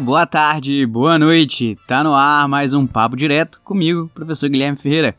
boa tarde, boa noite. Tá no ar mais um papo direto comigo, professor Guilherme Ferreira.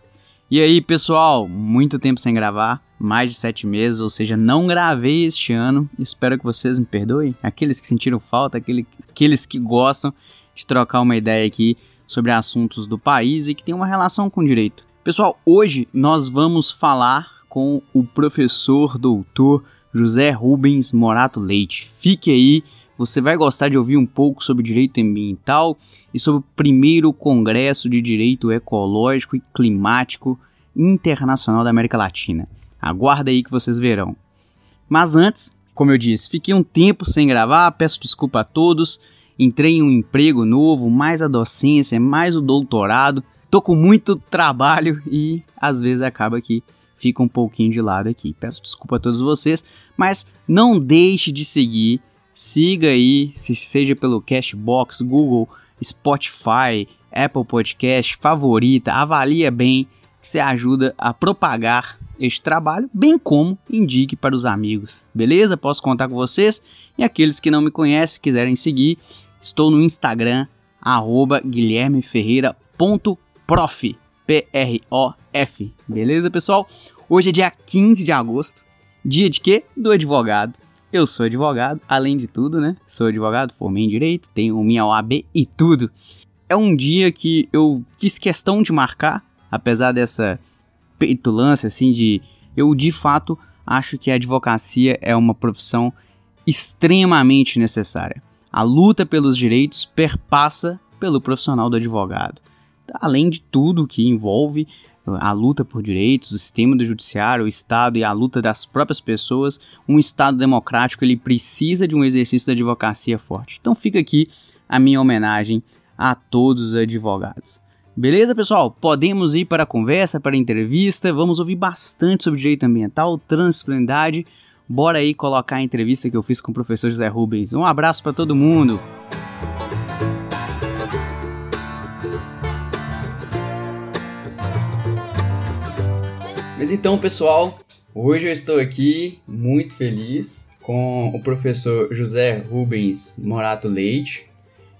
E aí, pessoal, muito tempo sem gravar, mais de sete meses, ou seja, não gravei este ano. Espero que vocês me perdoem. Aqueles que sentiram falta, aqueles que gostam de trocar uma ideia aqui sobre assuntos do país e que tem uma relação com direito. Pessoal, hoje nós vamos falar com o professor doutor José Rubens Morato Leite. Fique aí você vai gostar de ouvir um pouco sobre direito ambiental e sobre o primeiro Congresso de Direito Ecológico e Climático Internacional da América Latina. Aguarda aí que vocês verão. Mas antes, como eu disse, fiquei um tempo sem gravar, peço desculpa a todos. Entrei em um emprego novo, mais a docência, mais o doutorado. Tô com muito trabalho e às vezes acaba que fica um pouquinho de lado aqui. Peço desculpa a todos vocês, mas não deixe de seguir Siga aí, se seja pelo Cashbox, Google, Spotify, Apple Podcast, favorita, avalia bem, que você ajuda a propagar este trabalho, bem como indique para os amigos. Beleza? Posso contar com vocês? E aqueles que não me conhecem, quiserem seguir, estou no Instagram, arroba guilhermeferreira.prof, P-R-O-F. Beleza, pessoal? Hoje é dia 15 de agosto, dia de quê? Do advogado. Eu sou advogado, além de tudo, né? Sou advogado, formei em direito, tenho minha OAB e tudo. É um dia que eu fiz questão de marcar, apesar dessa petulância, assim, de. Eu de fato acho que a advocacia é uma profissão extremamente necessária. A luta pelos direitos perpassa pelo profissional do advogado. Além de tudo que envolve a luta por direitos, o sistema do judiciário, o Estado e a luta das próprias pessoas, um Estado democrático ele precisa de um exercício da advocacia forte. Então fica aqui a minha homenagem a todos os advogados. Beleza, pessoal? Podemos ir para a conversa, para a entrevista. Vamos ouvir bastante sobre direito ambiental, transplendade. Bora aí colocar a entrevista que eu fiz com o professor José Rubens. Um abraço para todo mundo. Mas então, pessoal, hoje eu estou aqui muito feliz com o professor José Rubens Morato Leite.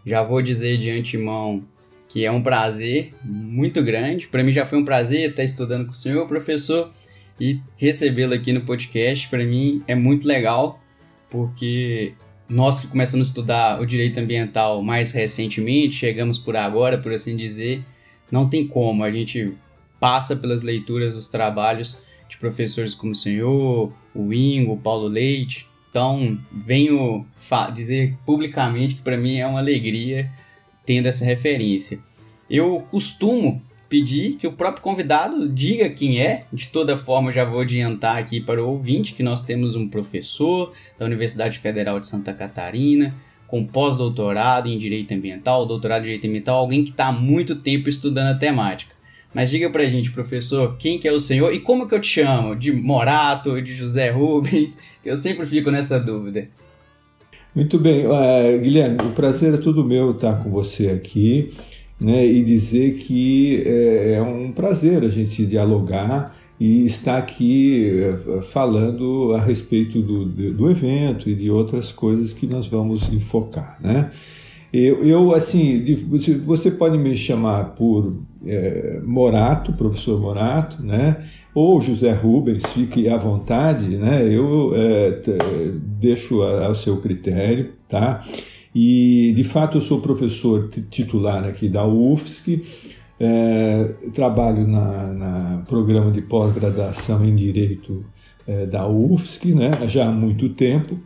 Já vou dizer de antemão que é um prazer muito grande. Para mim já foi um prazer estar estudando com o senhor, professor, e recebê-lo aqui no podcast. Para mim é muito legal, porque nós que começamos a estudar o direito ambiental mais recentemente, chegamos por agora, por assim dizer, não tem como a gente passa pelas leituras dos trabalhos de professores como o senhor, o Ingo, o Paulo Leite. Então, venho dizer publicamente que para mim é uma alegria tendo essa referência. Eu costumo pedir que o próprio convidado diga quem é. De toda forma, já vou adiantar aqui para o ouvinte que nós temos um professor da Universidade Federal de Santa Catarina, com pós-doutorado em Direito Ambiental, doutorado em Direito Ambiental, alguém que está há muito tempo estudando a temática. Mas diga pra gente, professor, quem que é o senhor e como que eu te chamo? De Morato, de José Rubens? Eu sempre fico nessa dúvida. Muito bem, uh, Guilherme, o prazer é todo meu estar com você aqui né, e dizer que é, é um prazer a gente dialogar e estar aqui eh, falando a respeito do, do evento e de outras coisas que nós vamos enfocar. Né? Eu, eu, assim, você pode me chamar por é, Morato, professor Morato, né? Ou José Rubens, fique à vontade, né? Eu é, deixo ao seu critério, tá? E, de fato, eu sou professor titular aqui da UFSC, é, trabalho na, na, programa de pós-graduação em Direito é, da UFSC, né? Já há muito tempo.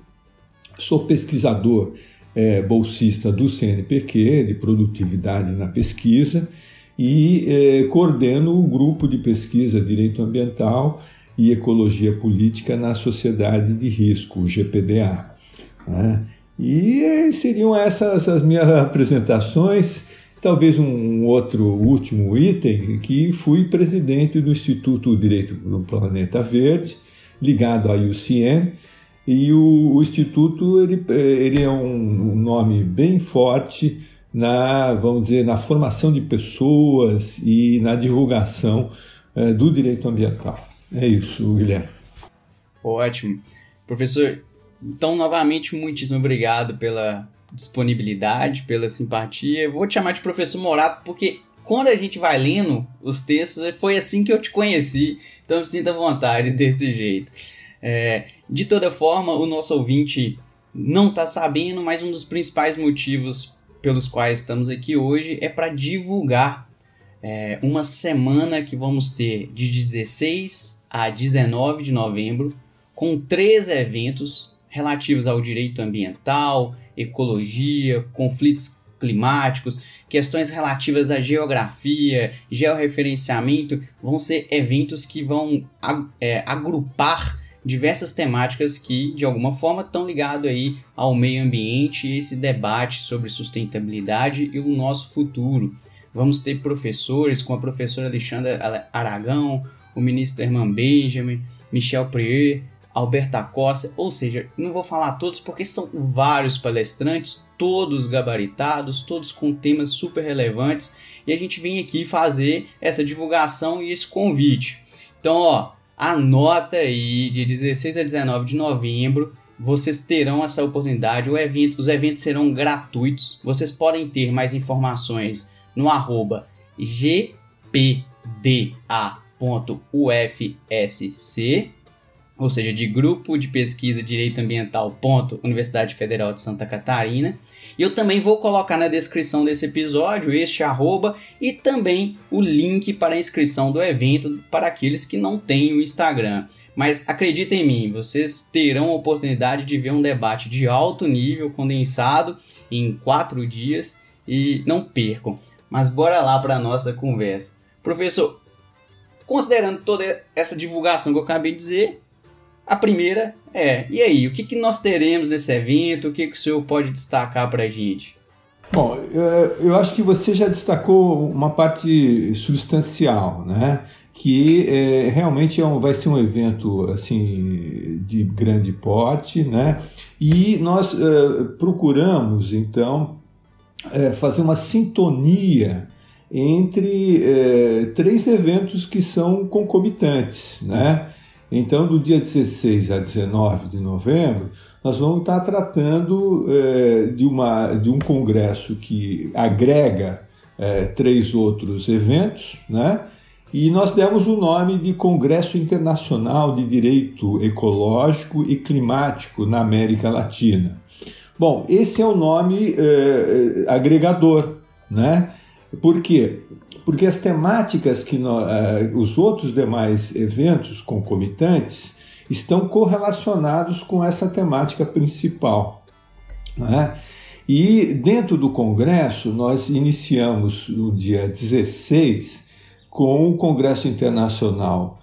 Sou pesquisador é, bolsista do CNPq, de produtividade na pesquisa, e é, coordeno o grupo de pesquisa Direito Ambiental e Ecologia Política na Sociedade de Risco, o GPDA. Né? E é, seriam essas as minhas apresentações. Talvez um outro último item, que fui presidente do Instituto Direito do Planeta Verde, ligado à UCN, e o, o Instituto ele, ele é um, um, nome bem forte na, vamos dizer, na formação de pessoas e na divulgação é, do direito ambiental. É isso, Guilherme. Ótimo. Professor, então, novamente, muitíssimo obrigado pela disponibilidade, pela simpatia. vou te chamar de professor Morato porque quando a gente vai lendo os textos, foi assim que eu te conheci. Então sinta vontade desse jeito. É, de toda forma, o nosso ouvinte não está sabendo, mas um dos principais motivos pelos quais estamos aqui hoje é para divulgar é, uma semana que vamos ter de 16 a 19 de novembro, com três eventos relativos ao direito ambiental, ecologia, conflitos climáticos, questões relativas à geografia, georreferenciamento, vão ser eventos que vão é, agrupar diversas temáticas que, de alguma forma, estão ligadas aí ao meio ambiente e esse debate sobre sustentabilidade e o nosso futuro. Vamos ter professores, com a professora Alexandra Aragão, o ministro Herman Benjamin, Michel Prieur, Alberta Costa, ou seja, não vou falar todos porque são vários palestrantes, todos gabaritados, todos com temas super relevantes, e a gente vem aqui fazer essa divulgação e esse convite. Então, ó, anota aí, de 16 a 19 de novembro, vocês terão essa oportunidade. Evento, os eventos serão gratuitos. Vocês podem ter mais informações no arroba gpda.ufsc, ou seja, de Grupo de Pesquisa Direito Ambiental. Ponto, Universidade Federal de Santa Catarina. E eu também vou colocar na descrição desse episódio este arroba e também o link para a inscrição do evento para aqueles que não têm o Instagram. Mas acreditem em mim, vocês terão a oportunidade de ver um debate de alto nível condensado em quatro dias e não percam. Mas bora lá para a nossa conversa. Professor, considerando toda essa divulgação que eu acabei de dizer, a primeira é, e aí, o que, que nós teremos nesse evento? O que, que o senhor pode destacar para a gente? Bom, eu acho que você já destacou uma parte substancial, né? que é, realmente é um, vai ser um evento assim de grande porte, né? E nós é, procuramos então é, fazer uma sintonia entre é, três eventos que são concomitantes, né? Então, do dia 16 a 19 de novembro, nós vamos estar tratando é, de, uma, de um congresso que agrega é, três outros eventos, né? E nós demos o nome de Congresso Internacional de Direito Ecológico e Climático na América Latina. Bom, esse é o nome é, agregador, né? Por quê? Porque as temáticas que nós, uh, os outros demais eventos concomitantes estão correlacionados com essa temática principal. Né? E dentro do Congresso, nós iniciamos no dia 16 com o Congresso Internacional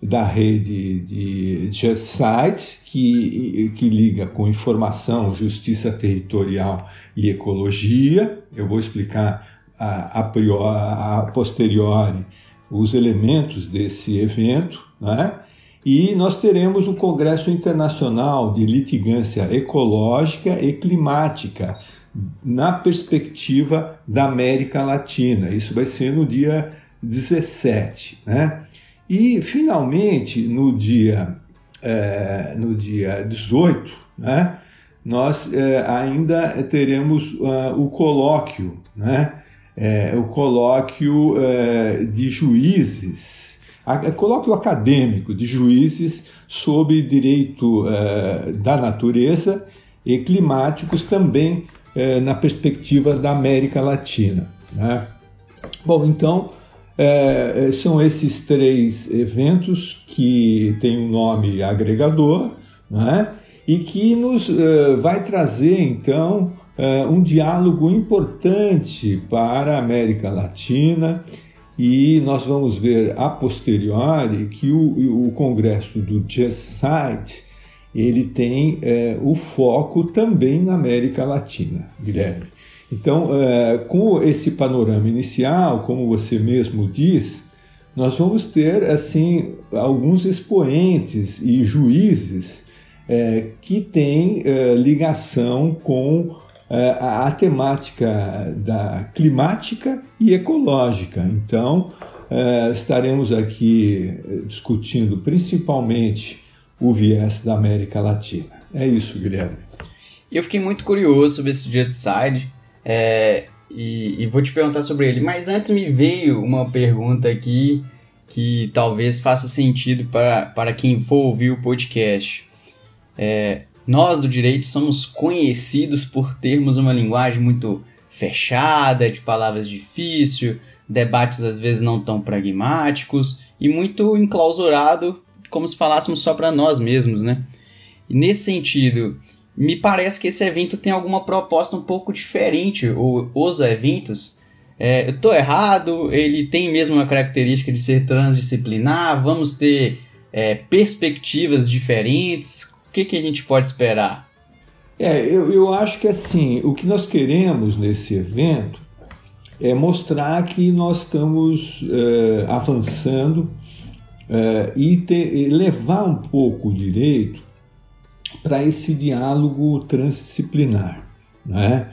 da rede de GESITE, que, que liga com informação, justiça territorial e ecologia. Eu vou explicar a, a, a posteriori os elementos desse evento, né? e nós teremos o Congresso Internacional de Litigância Ecológica e Climática na perspectiva da América Latina. Isso vai ser no dia 17. Né? E, finalmente, no dia, é, no dia 18, né, nós é, ainda teremos uh, o colóquio né, é, o colóquio é, de juízes, a, é, colóquio acadêmico de juízes sobre direito é, da natureza e climáticos também é, na perspectiva da América Latina. Né? Bom, então é, são esses três eventos que têm um nome agregador né? e que nos vai trazer então uh, um diálogo importante para a América Latina e nós vamos ver a posteriori que o, o Congresso do GESITE ele tem uh, o foco também na América Latina, Guilherme. Então, uh, com esse panorama inicial, como você mesmo diz, nós vamos ter assim alguns expoentes e juízes que têm ligação com é, a, a temática da climática e ecológica. Então, é, estaremos aqui discutindo principalmente o viés da América Latina. É isso, Guilherme. Eu fiquei muito curioso sobre esse Just Side é, e, e, vou te perguntar sobre ele. Mas antes me veio uma pergunta aqui que talvez faça sentido para, para quem for ouvir o podcast. É, nós do direito somos conhecidos por termos uma linguagem muito fechada, de palavras difíceis, debates às vezes não tão pragmáticos e muito enclausurado, como se falássemos só para nós mesmos, né? E nesse sentido, me parece que esse evento tem alguma proposta um pouco diferente, ou os eventos. É, eu tô errado, ele tem mesmo uma característica de ser transdisciplinar, vamos ter é, perspectivas diferentes. O que, que a gente pode esperar? É, eu, eu acho que assim, o que nós queremos nesse evento é mostrar que nós estamos é, avançando é, e, ter, levar um pouco o direito para esse diálogo transdisciplinar. Né?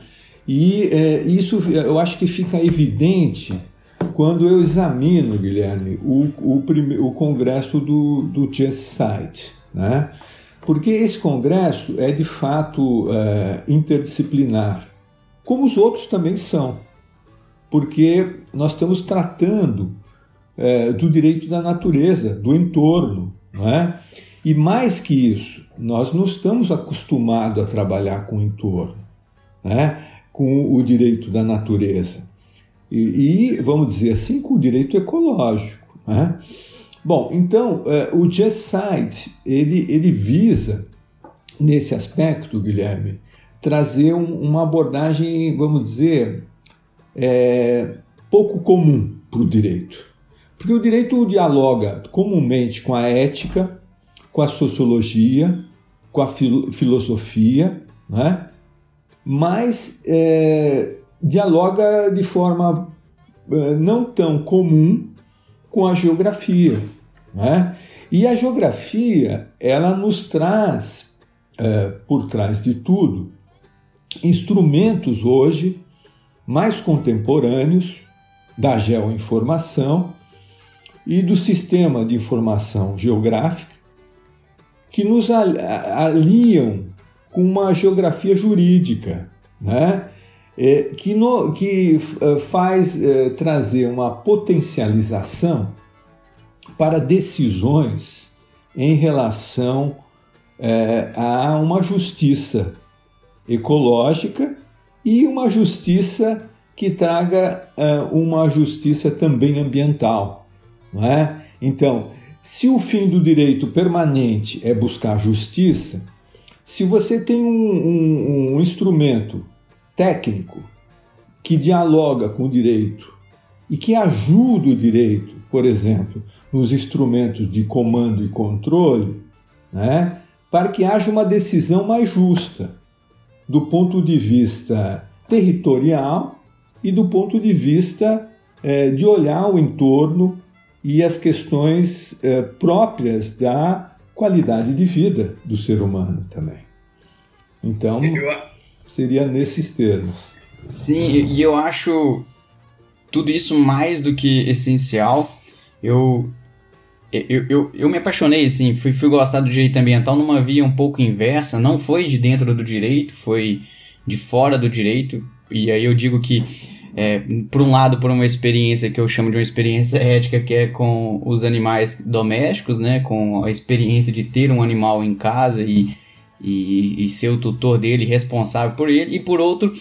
E é, isso eu acho que fica evidente quando eu examino, Guilherme, o, o, prime, o congresso do, do Just Site. Né? Porque esse congresso é de fato é, interdisciplinar, como os outros também são. Porque nós estamos tratando é, do direito da natureza, do entorno. Não é? E mais que isso, nós não estamos acostumados a trabalhar com o entorno, né? com o direito da natureza. E, e vamos dizer assim, com o direito ecológico. Né? Bom, então, é, o Just Side, ele, ele visa, nesse aspecto, Guilherme, trazer um, uma abordagem, vamos dizer, é, pouco comum para o direito. Porque o direito dialoga comumente com a ética, com a sociologia, com a fil filosofia, né? mas é, dialoga de forma é, não tão comum com a geografia. Né? E a geografia, ela nos traz, é, por trás de tudo, instrumentos hoje mais contemporâneos da geoinformação e do sistema de informação geográfica que nos aliam com uma geografia jurídica, né? É, que, no, que uh, faz uh, trazer uma potencialização para decisões em relação uh, a uma justiça ecológica e uma justiça que traga uma justiça também ambiental. Não é? Então, se o fim do direito permanente é buscar justiça, se você tem um, um, um instrumento técnico que dialoga com o direito e que ajuda o direito, por exemplo, nos instrumentos de comando e controle, né, para que haja uma decisão mais justa do ponto de vista territorial e do ponto de vista é, de olhar o entorno e as questões é, próprias da qualidade de vida do ser humano também. Então, seria nesses termos. Sim, e eu acho tudo isso mais do que essencial. Eu, eu, eu, eu me apaixonei, assim, fui, fui gostar do direito ambiental numa via um pouco inversa. Não foi de dentro do direito, foi de fora do direito. E aí eu digo que é, por um lado, por uma experiência que eu chamo de uma experiência ética, que é com os animais domésticos, né? Com a experiência de ter um animal em casa e, e, e ser o tutor dele, responsável por ele. E por outro,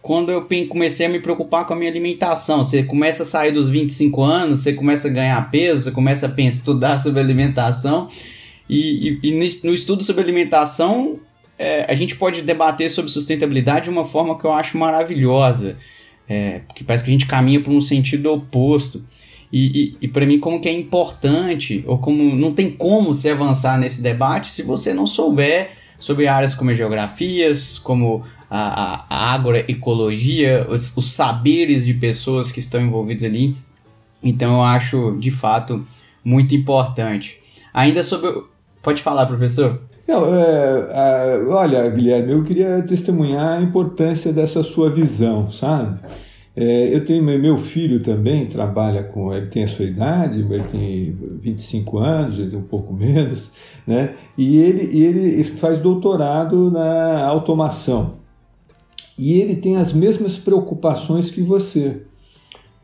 quando eu comecei a me preocupar com a minha alimentação. Você começa a sair dos 25 anos, você começa a ganhar peso, você começa a estudar sobre alimentação. E, e, e no estudo sobre alimentação, é, a gente pode debater sobre sustentabilidade de uma forma que eu acho maravilhosa é, porque parece que a gente caminha por um sentido oposto. E, e, e para mim, como que é importante, ou como não tem como se avançar nesse debate se você não souber sobre áreas como a geografia, como a, a, a agroecologia, os, os saberes de pessoas que estão envolvidas ali. Então eu acho, de fato, muito importante. Ainda sobre. Pode falar, professor? Não, é, é, olha, Guilherme, eu queria testemunhar a importância dessa sua visão, sabe? É, eu tenho meu filho também, trabalha com, ele tem a sua idade, ele tem 25 anos, ele um pouco menos, né? E ele, ele faz doutorado na automação. E ele tem as mesmas preocupações que você.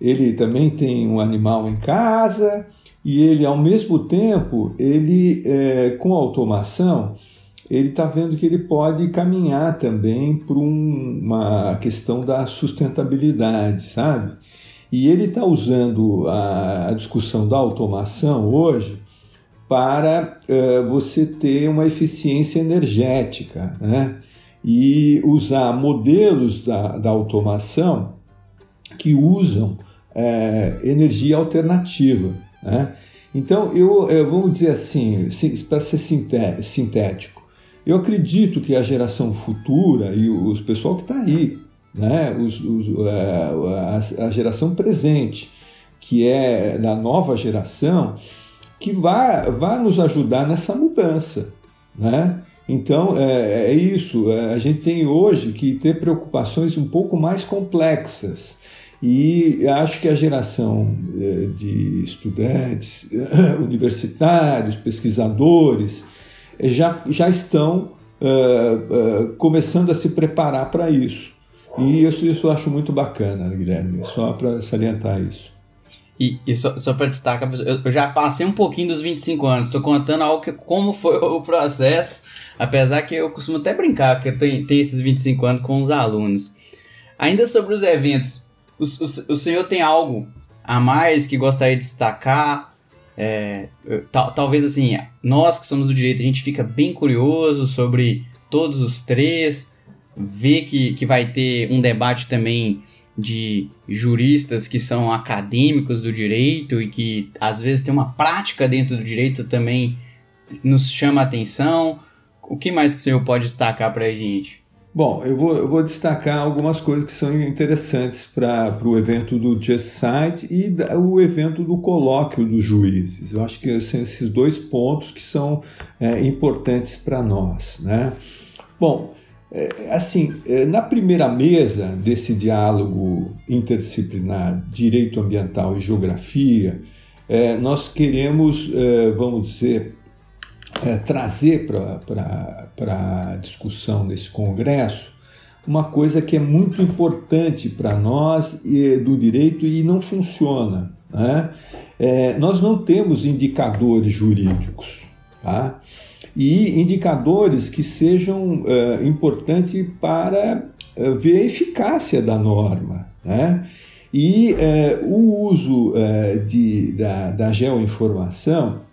Ele também tem um animal em casa e ele, ao mesmo tempo, ele é, com automação, ele está vendo que ele pode caminhar também para um, uma questão da sustentabilidade, sabe? E ele está usando a, a, discussão da automação hoje para uh, você ter uma eficiência energética, né? E usar modelos da, da automação que usam uh, energia alternativa, né? Então, eu, eu vamos dizer assim, para ser sintético, eu acredito que a geração futura e o pessoal que está aí, né, os, os, é, a, a, geração presente, que é da nova geração, que vai, vai nos ajudar nessa mudança. Né? Então é, é isso, é, a gente tem hoje que ter preocupações um pouco mais complexas. E acho que a geração é, de estudantes, universitários, pesquisadores, já, já estão uh, uh, começando a se preparar para isso. E isso, isso eu acho muito bacana, Guilherme, só para salientar isso. E, e só, só para destacar, eu já passei um pouquinho dos 25 anos, estou contando algo que, como foi o processo, apesar que eu costumo até brincar que eu tenho, tenho esses 25 anos com os alunos. Ainda sobre os eventos, o, o, o senhor tem algo a mais que gostaria de destacar? É, tal, talvez assim, nós que somos do direito, a gente fica bem curioso sobre todos os três, vê que, que vai ter um debate também de juristas que são acadêmicos do direito e que às vezes tem uma prática dentro do direito também nos chama a atenção. O que mais que o senhor pode destacar para a gente? Bom, eu vou, eu vou destacar algumas coisas que são interessantes para o evento do Just e da, o evento do colóquio dos juízes. Eu acho que são esses dois pontos que são é, importantes para nós. Né? Bom, é, assim, é, na primeira mesa desse diálogo interdisciplinar Direito Ambiental e Geografia, é, nós queremos, é, vamos dizer, é, trazer para a discussão nesse congresso uma coisa que é muito importante para nós do direito e não funciona. Né? É, nós não temos indicadores jurídicos. Tá? E indicadores que sejam é, importantes para é, ver a eficácia da norma. Né? E é, o uso de, da, da geoinformação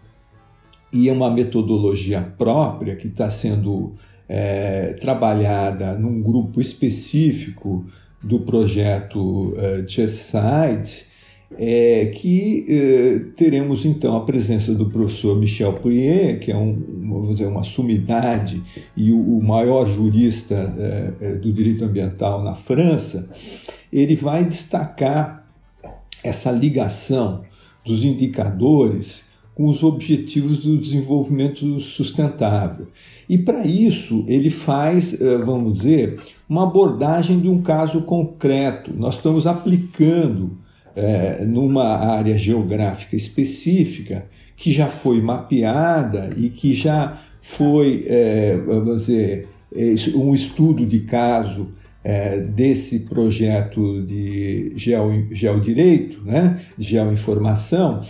e é uma metodologia própria que está sendo é, trabalhada num grupo específico do projeto é, Side, é, que é, teremos então a presença do professor Michel Prier, que é um, vamos dizer, uma sumidade e o, o maior jurista é, é, do direito ambiental na França, ele vai destacar essa ligação dos indicadores com os objetivos do desenvolvimento sustentável. E para isso ele faz, eh, vamos dizer, uma abordagem de um caso concreto. Nós estamos aplicando é, numa área geográfica específica que já foi mapeada e que já foi, é, vamos dizer, um estudo de caso é, desse projeto de geo, geodireito, né, de geoinformação,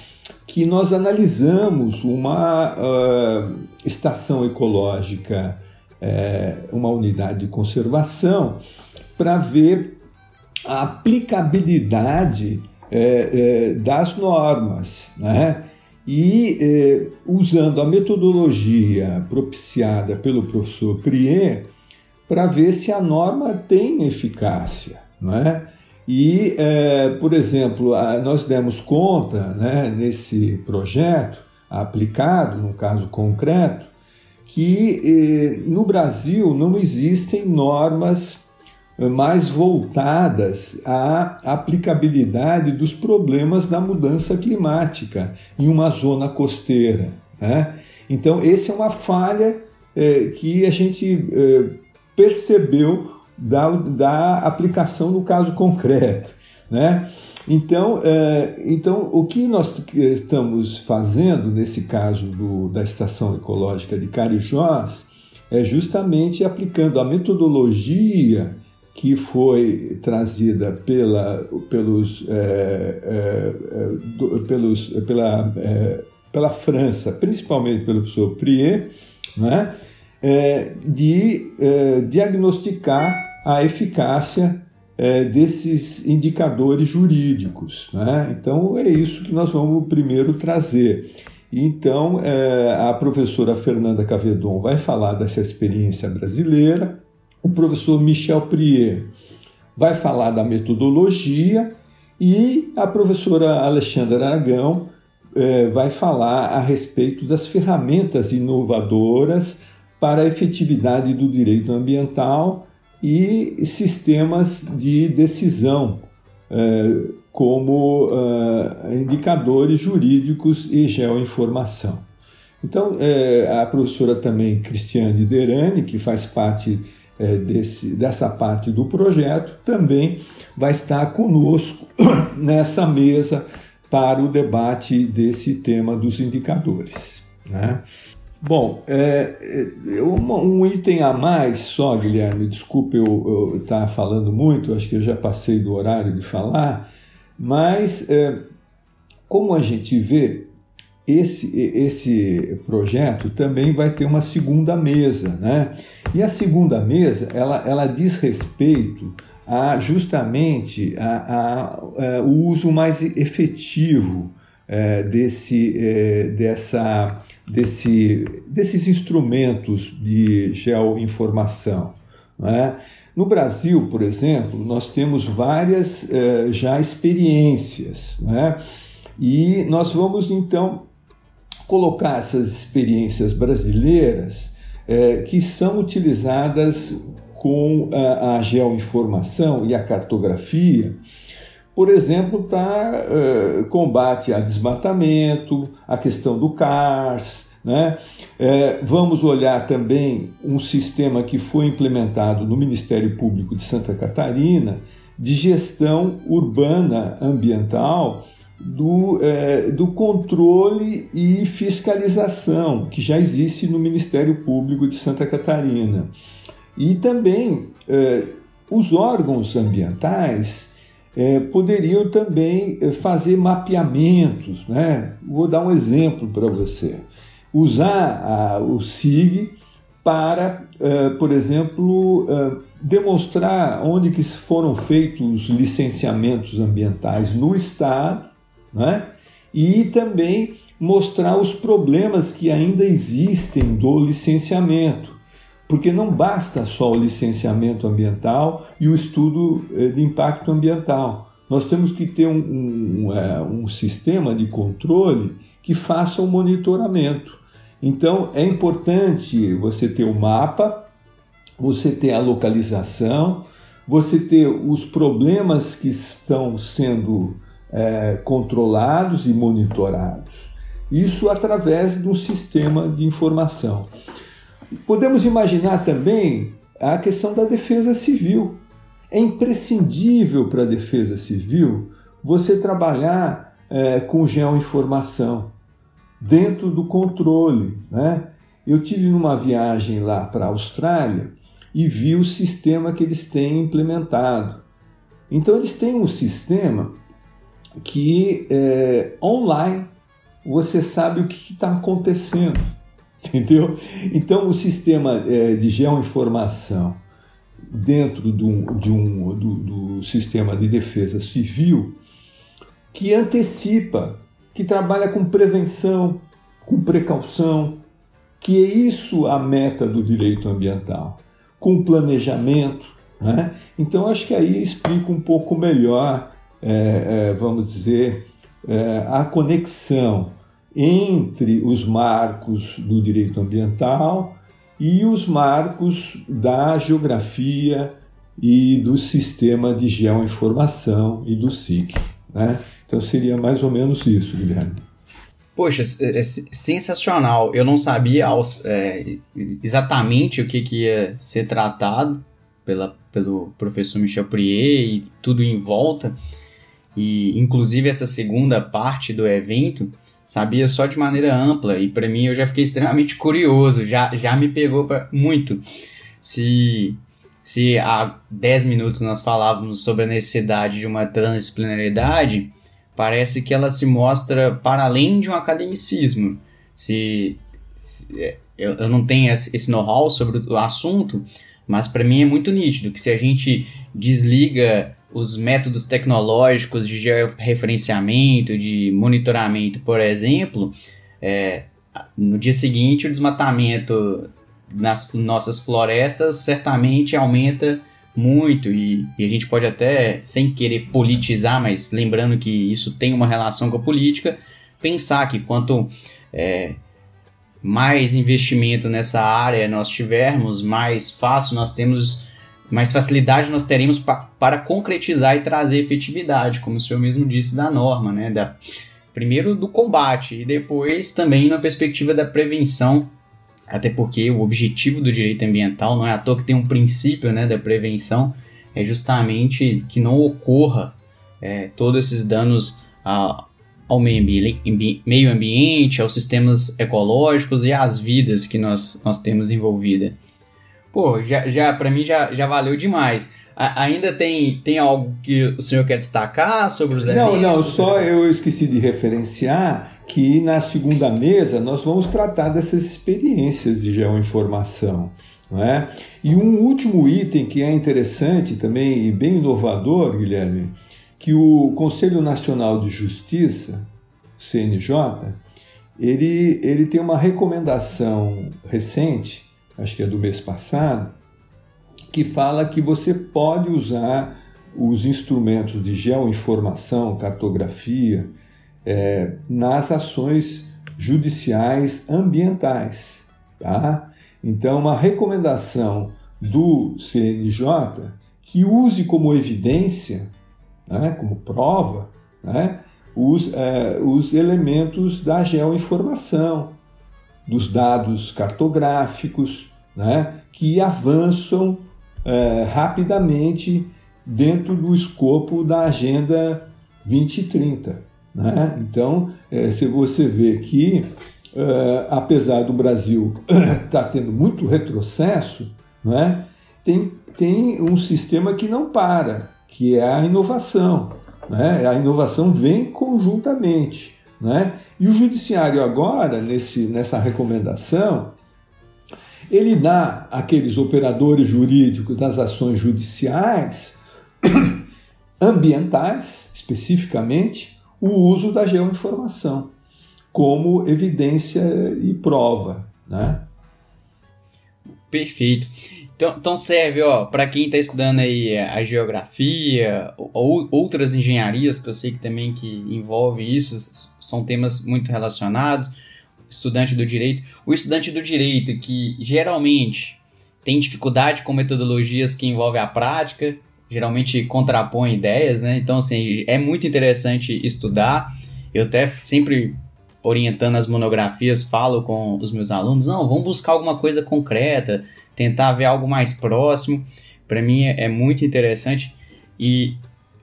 que nós analisamos uma uh, estação ecológica, é, uma unidade de conservação, para ver a aplicabilidade é, é, das normas. Né? E é, usando a metodologia propiciada pelo professor Prier, para ver se a norma tem eficácia. Não é? E, é, por exemplo, nós demos conta né, nesse projeto aplicado, no caso concreto, que eh, no Brasil não existem normas mais voltadas à aplicabilidade dos problemas da mudança climática em uma zona costeira. Né? Então, essa é uma falha eh, que a gente eh, percebeu da, da aplicação no caso concreto. né? Então, é, então, o que nós estamos fazendo nesse caso do, da Estação Ecológica de Carijós é justamente aplicando a metodologia que foi trazida pela, pelos, é, é, é do, pelos, pela, é, pela França, principalmente pelo professor Prier, né, é, de diagnosticar a eficácia desses indicadores jurídicos. Né? Então, é isso que nós vamos primeiro trazer. Então, a professora Fernanda Cavedon vai falar dessa experiência brasileira, o professor Michel Prier vai falar da metodologia e a professora Alexandra Aragão vai falar a respeito das ferramentas inovadoras para a efetividade do direito ambiental e sistemas de decisão, eh, como eh, indicadores jurídicos e geoinformação. Então, a professora também Cristiane Derani, que faz parte é, desse, dessa parte do projeto, também vai estar conosco nessa mesa para o debate desse tema dos indicadores. Né? Bom, é, é um, item a mais só, Guilherme, desculpe eu estar tá falando muito, acho que eu já passei do horário de falar, mas é, como a gente vê, esse, esse projeto também vai ter uma segunda mesa, né? E a segunda mesa, ela, ela diz respeito a justamente a, a, a é, o uso mais efetivo é, desse, é, dessa, desse, desses instrumentos de geoinformação. Né? No Brasil, por exemplo, nós temos várias é, já experiências, né? e nós vamos então colocar essas experiências brasileiras é, que são utilizadas com a, a, geoinformação e a cartografia, por exemplo, para é, combate a desmatamento, a questão do CARS. Né? É, vamos olhar também um sistema que foi implementado no Ministério Público de Santa Catarina de gestão urbana ambiental do, é, do controle e fiscalização que já existe no Ministério Público de Santa Catarina. E também os órgãos ambientais é, poderiam também é, fazer mapeamentos. Né? Vou dar um exemplo para você. Usar a, o SIG para, é, por exemplo, é, demonstrar onde que foram feitos os licenciamentos ambientais no Estado né? e também mostrar os problemas que ainda existem do licenciamento, porque não basta só o licenciamento ambiental e o estudo eh, de impacto ambiental. Nós temos que ter um, um, um, é, um sistema de controle que faça o monitoramento. Então é importante você ter o mapa, você ter a localização, você ter os problemas que estão sendo é, controlados e monitorados. Isso através de um sistema de informação. Podemos imaginar também a questão da defesa civil. É imprescindível para a defesa civil você trabalhar é, com geoinformação dentro do controle. Né? Eu tive numa viagem lá para a Austrália e vi o sistema que eles têm implementado. Então, eles têm um sistema que é, online você sabe o que está acontecendo, entendeu? Então o sistema é, de geoinformação dentro do, de um, do, do sistema de defesa civil que antecipa, que trabalha com prevenção, com precaução, que é isso a meta do direito ambiental, com planejamento. Né? Então acho que aí explica um pouco melhor é, é, vamos dizer, é, a conexão entre os marcos do direito ambiental e os marcos da geografia e do sistema de geoinformação e do SIC. Né? Então seria mais ou menos isso, Guilherme. Poxa, é, é sensacional. Eu não sabia é, exatamente o que, que ia ser tratado pela, pelo professor Michel Prier e tudo em volta. e inclusive essa segunda parte do evento sabia só de maneira ampla e para mim eu já fiquei extremamente curioso, já, já me pegou pra, muito. Se, se há 10 minutos nós falávamos sobre a necessidade de uma transdisciplinaridade, parece que ela se mostra para além de um academicismo. Se, se é, eu, eu não tenho esse know-how sobre o assunto, mas para mim é muito nítido que se a gente desliga os métodos tecnológicos de georreferenciamento, de monitoramento, por exemplo, é, no dia seguinte o desmatamento nas nossas florestas certamente aumenta muito. E, e, a gente pode até, sem querer politizar, mas lembrando que isso tem uma relação com a política, pensar que quanto é, mais investimento nessa área nós tivermos, mais fácil nós temos, mais facilidade nós teremos pa, para concretizar e trazer efetividade, como o senhor mesmo disse, da norma, né? Da, primeiro do combate e depois também na perspectiva da prevenção, até porque o objetivo do direito ambiental não é à toa que tem um princípio né, da prevenção, é justamente que não ocorra é, todos esses danos a, ao meio ambiente, meio ambiente, aos sistemas ecológicos e às vidas que nós, nós temos envolvida. Pô, já, já para mim já, já valeu demais. A, ainda tem, tem algo que o senhor quer destacar sobre os eventos? Não, não, só eu esqueci de referenciar que na segunda mesa nós vamos tratar dessas experiências de geoinformação. Não é? E um último item que é interessante também e bem inovador, Guilherme, que o Conselho Nacional de Justiça, CNJ, ele, ele tem uma recomendação recente, acho que é do mês passado, que fala que você pode usar os instrumentos de geoinformação, cartografia, é, nas ações judiciais ambientais. Tá? Então, uma recomendação do CNJ que use como evidência né, como prova, né, os, é, os elementos da geoinformação, dos dados cartográficos, né, que avançam é, rapidamente dentro do escopo da Agenda 2030. Né? Então, é, se você vê que, é, apesar do Brasil estar tá tendo muito retrocesso, né, tem, tem um sistema que não para que é a inovação. Né? A inovação vem conjuntamente. Né? E o judiciário agora, nesse, nessa recomendação, ele dá àqueles operadores jurídicos das ações judiciais ambientais, especificamente, o uso da geoinformação como evidência e prova. Né? Perfeito. Então, então serve, ó, para quem está estudando aí a geografia ou outras engenharias que eu sei que também que envolve isso, são temas muito relacionados. Estudante do direito, o estudante do direito que geralmente tem dificuldade com metodologias que envolvem a prática, geralmente contrapõe ideias, né? Então, assim, é muito interessante estudar. Eu até sempre orientando as monografias, falo com os meus alunos, não, vamos buscar alguma coisa concreta, tentar ver algo mais próximo. Para mim é, é, muito interessante e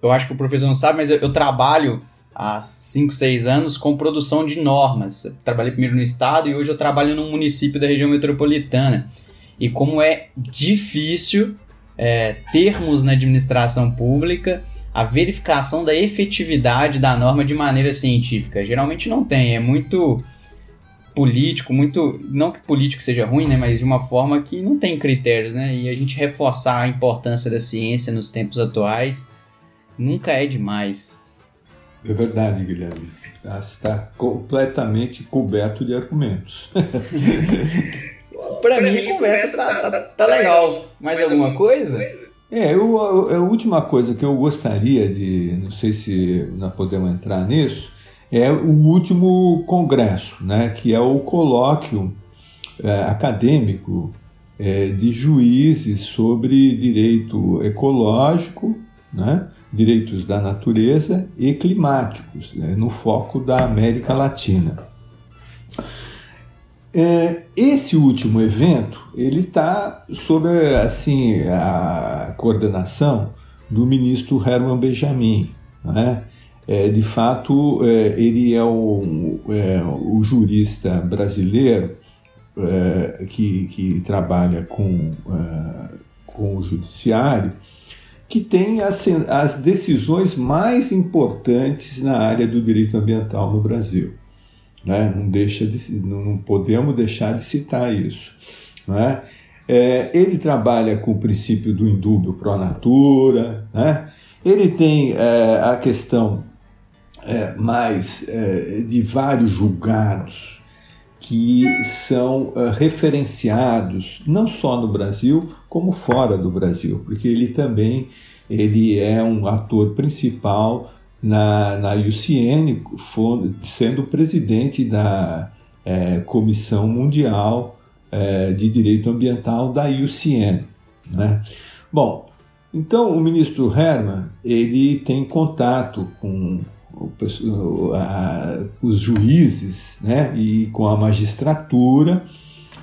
eu acho que o professor não sabe, mas eu, eu trabalho há 5, 6 anos com produção de normas. Eu trabalhei primeiro no estado e hoje eu trabalho num município da região metropolitana. E como é difícil é, termos na administração pública a verificação da efetividade da norma de maneira científica. Geralmente não tem, é muito político, muito. Não que político seja ruim, né? Mas de uma forma que não tem critérios, né? E a gente reforçar a importância da ciência nos tempos atuais nunca é demais. É verdade, Guilherme. Está completamente coberto de argumentos. Para mim, a conversa tá, tá, tá legal. Mais alguma coisa? É, eu, a, a última coisa que eu gostaria de. Não sei se nós podemos entrar nisso é o último congresso, né, que é o colóquio é, acadêmico é, de juízes sobre direito ecológico, né, direitos da natureza e climáticos, né, no foco da América Latina. É, esse último evento ele está sob assim a coordenação do ministro Herman Benjamin, né? É, de fato, é, ele é o, é o, jurista brasileiro é, que, que, trabalha com, é, com o judiciário que tem as, as decisões mais importantes na área do direito ambiental no Brasil. Né? Não, deixa de, não podemos deixar de citar isso. Né? É, ele trabalha com o princípio do indúbio pro natura, né? ele tem é, a questão é, mais é, de vários julgados que são é, referenciados não só no Brasil como fora do Brasil, porque ele também ele é um ator principal na, na UCN, sendo presidente da é, Comissão Mundial é, de Direito Ambiental da UCN. Né? Bom, então o ministro Herman ele tem contato com os juízes né, e com a magistratura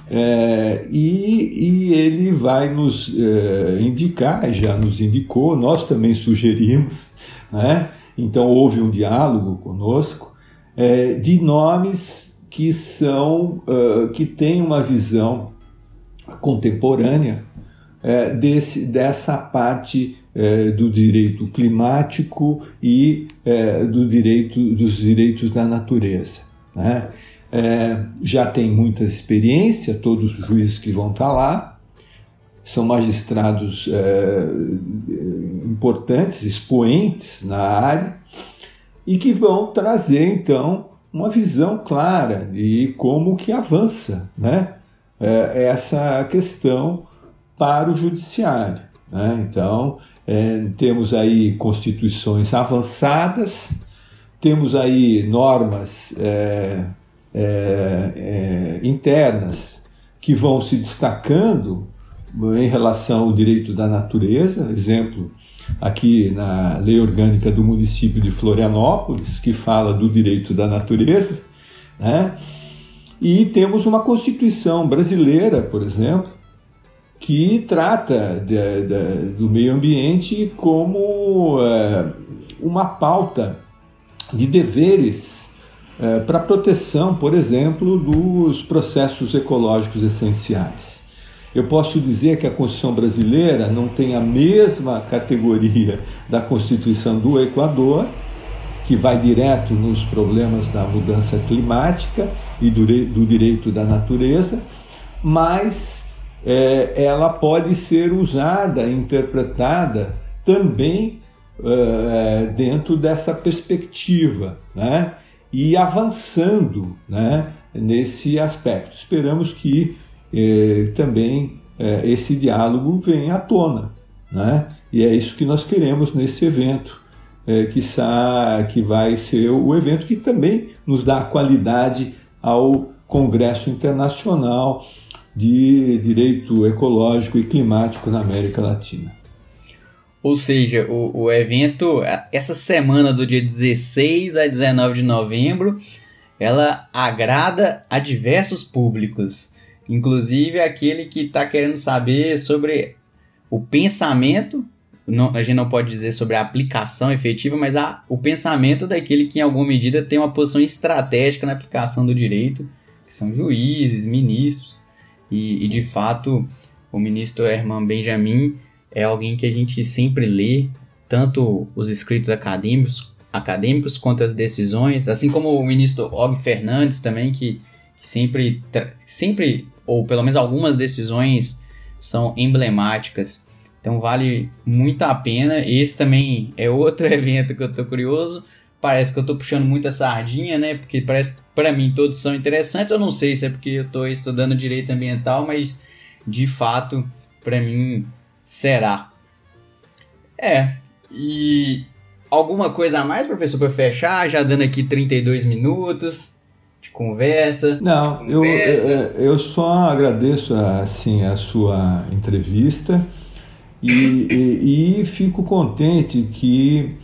é, e, e, ele vai nos é, indicar, já nos indicou, nós também sugerimos, né, então houve um diálogo conosco, é, de nomes que são uh, que têm uma visão contemporânea é, desse, dessa parte é, do direito climático e é, do direito dos direitos da natureza. Né? É, já tem muita experiência, todos os juízes que vão estar lá são magistrados é, importantes, expoentes na área e que vão trazer então uma visão clara de como que avança, né? É, essa questão para o judiciário. Né? Então, é, temos aí constituições avançadas, temos aí normas é, é, é, internas que vão se destacando em relação ao direito da natureza, exemplo, aqui na Lei Orgânica do município de Florianópolis, que fala do direito da natureza, né? e temos uma Constituição brasileira, por exemplo, que trata de, de, do meio ambiente como é, uma pauta de deveres é, para proteção, por exemplo, dos processos ecológicos essenciais. Eu posso dizer que a Constituição brasileira não tem a mesma categoria da Constituição do Equador, que vai direto nos problemas da mudança climática e do, do direito da natureza, mas é, ela pode ser usada, interpretada também é, dentro dessa perspectiva, né? E avançando, né? Nesse aspecto. Esperamos que é, também é, esse diálogo venha à tona, né? E é isso que nós queremos nesse evento, é, que, que vai ser o evento que também nos dá qualidade ao Congresso Internacional de direito ecológico e climático na América Latina. Ou seja, o, o evento, essa semana do dia 16 a 19 de novembro, ela agrada a diversos públicos, inclusive aquele que está querendo saber sobre o pensamento, não, a gente não pode dizer sobre a aplicação efetiva, mas a, o pensamento daquele que em alguma medida tem uma posição estratégica na aplicação do direito, que são juízes, ministros. E, e de fato, o ministro Herman Benjamin é alguém que a gente sempre lê, tanto os escritos acadêmicos, acadêmicos quanto as decisões, assim como o ministro Og Fernandes também, que, que sempre, sempre, ou pelo menos algumas decisões são emblemáticas. Então vale muito a pena. Esse também é outro evento que eu tô curioso parece que eu tô puxando muita sardinha, né? Porque parece que para mim todos são interessantes. Eu não sei se é porque eu tô estudando direito ambiental, mas de fato, para mim será. É. E alguma coisa a mais, professor, para fechar, já dando aqui 32 minutos de conversa. Não, conversa. Eu, eu, eu só agradeço assim a sua entrevista e, e, e fico contente que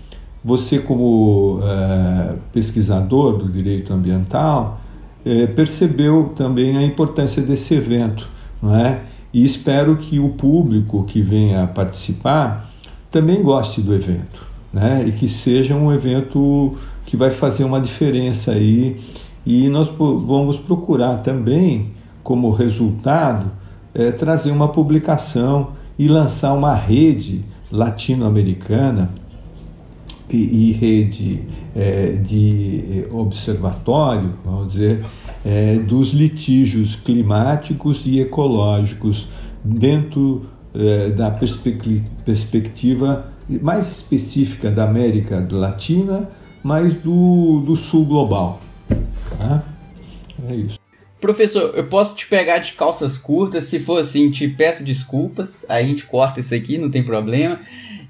você, como é, pesquisador do direito ambiental, é, percebeu também a importância desse evento, não é? E espero que o público que venha participar também goste do evento, né? E que seja um evento que vai fazer uma diferença aí. E nós vamos procurar também, como resultado, é, trazer uma publicação e lançar uma rede latino-americana e, rede é, de observatório, vamos dizer, é, dos litígios climáticos e ecológicos dentro é, da perspectiva mais específica da América Latina, mas do, do sul global. Tá? É isso. Professor, eu posso te pegar de calças curtas, se for assim, te peço desculpas, a gente corta isso aqui, não tem problema.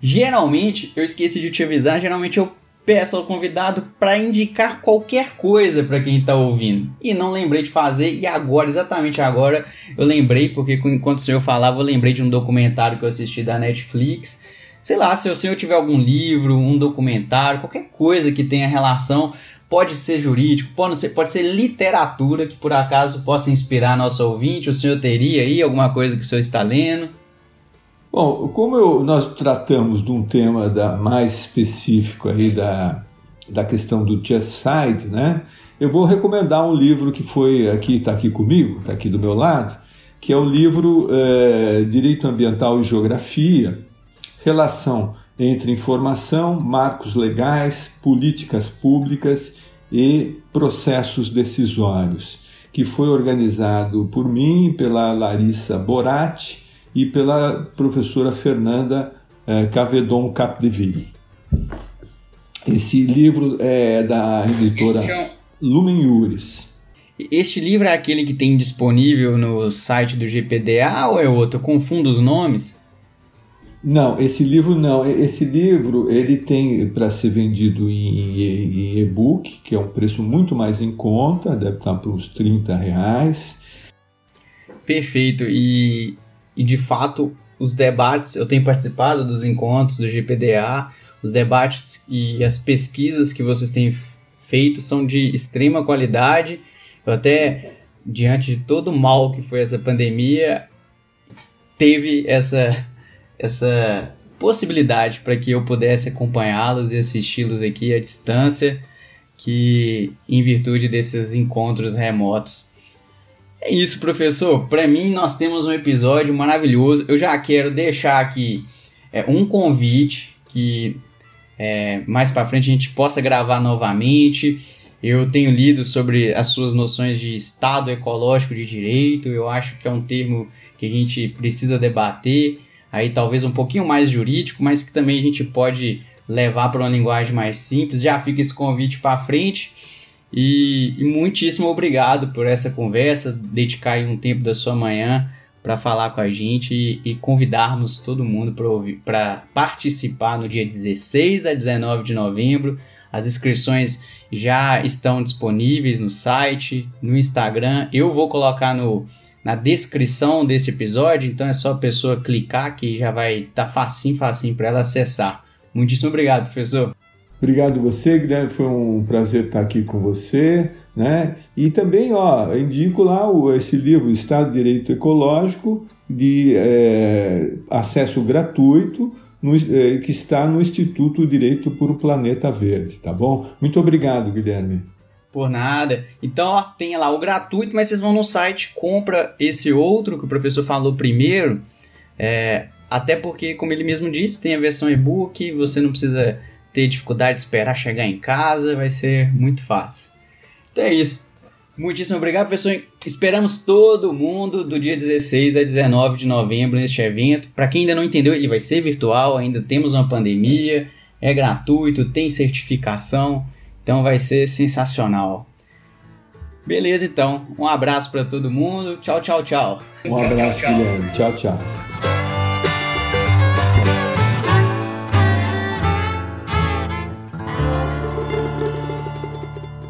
Geralmente, eu esqueci de te avisar, geralmente eu peço ao convidado para indicar qualquer coisa para quem está ouvindo. E não lembrei de fazer, e agora, exatamente agora, eu lembrei, porque enquanto o senhor falava, eu lembrei de um documentário que eu assisti da Netflix. Sei lá, se o senhor tiver algum livro, um documentário, qualquer coisa que tenha relação pode ser jurídico, pode ser, pode ser literatura que por acaso possa inspirar nosso ouvinte. O senhor teria aí alguma coisa que o senhor está lendo? Bom, como eu, nós tratamos de um tema da, mais específico aí da, da questão do genocide, né? Eu vou recomendar um livro que foi aqui, está aqui comigo, está aqui do meu lado, que é o livro é, Direito Ambiental e Geografia, relação entre informação, marcos legais, políticas públicas e processos decisórios, que foi organizado por mim, pela Larissa Boratti e pela professora Fernanda eh, Cavedon Capdeville. Esse livro é da editora Lumen Iuris. Este livro é aquele que tem disponível no site do GPDA ou é outro? Eu confundo os nomes. Não, esse livro não. Esse livro ele tem para ser vendido em, e-book, que é um preço muito mais em conta, deve estar por uns 30 reais. Perfeito. E, e de fato, os debates, eu tenho participado dos encontros do GPDA, os debates e as pesquisas que vocês têm feito são de extrema qualidade. Eu até, diante de todo o mal que foi essa pandemia, teve essa essa possibilidade para que eu pudesse acompanhá-los e assisti-los aqui à distância, que em virtude desses encontros remotos. É isso, professor. Para mim, nós temos um episódio maravilhoso. Eu já quero deixar aqui é, um convite que é, mais para frente a gente possa gravar novamente. Eu tenho lido sobre as suas noções de Estado ecológico de direito. Eu acho que é um termo que a gente precisa debater aí talvez um pouquinho mais jurídico, mas que também a gente pode levar para uma linguagem mais simples. Já fica esse convite para frente. E, e, muitíssimo obrigado por essa conversa, dedicar um tempo da sua manhã para falar com a gente e, e convidarmos todo mundo para participar no dia 16 a 19 de novembro. As inscrições já estão disponíveis no site, no Instagram. Eu vou colocar no, na descrição desse episódio, então é só a pessoa clicar que já vai estar tá facinho, facinho para ela acessar. Muitíssimo obrigado, professor. Obrigado você, Guilherme, foi um prazer estar aqui com você, né? E também, ó, indico lá o, esse livro, Estado de Direito Ecológico, de é, acesso gratuito, no, é, que está no Instituto Direito por um Planeta Verde, tá bom? Muito obrigado, Guilherme por nada. Então, ó, tem lá o gratuito, mas vocês vão no site, compra esse outro que o professor falou primeiro. É, até porque, como ele mesmo disse, tem a versão e-book, você não precisa ter dificuldade de esperar chegar em casa, vai ser muito fácil. Então é isso. Muitíssimo obrigado, professor. Esperamos todo mundo do dia 16 a 19 de novembro neste evento. Para quem ainda não entendeu, ele vai ser virtual, ainda temos uma pandemia, é gratuito, tem certificação. Então vai ser sensacional. Beleza, então. Um abraço para todo mundo. Tchau, tchau, tchau. Um abraço, Guilherme. Tchau, tchau.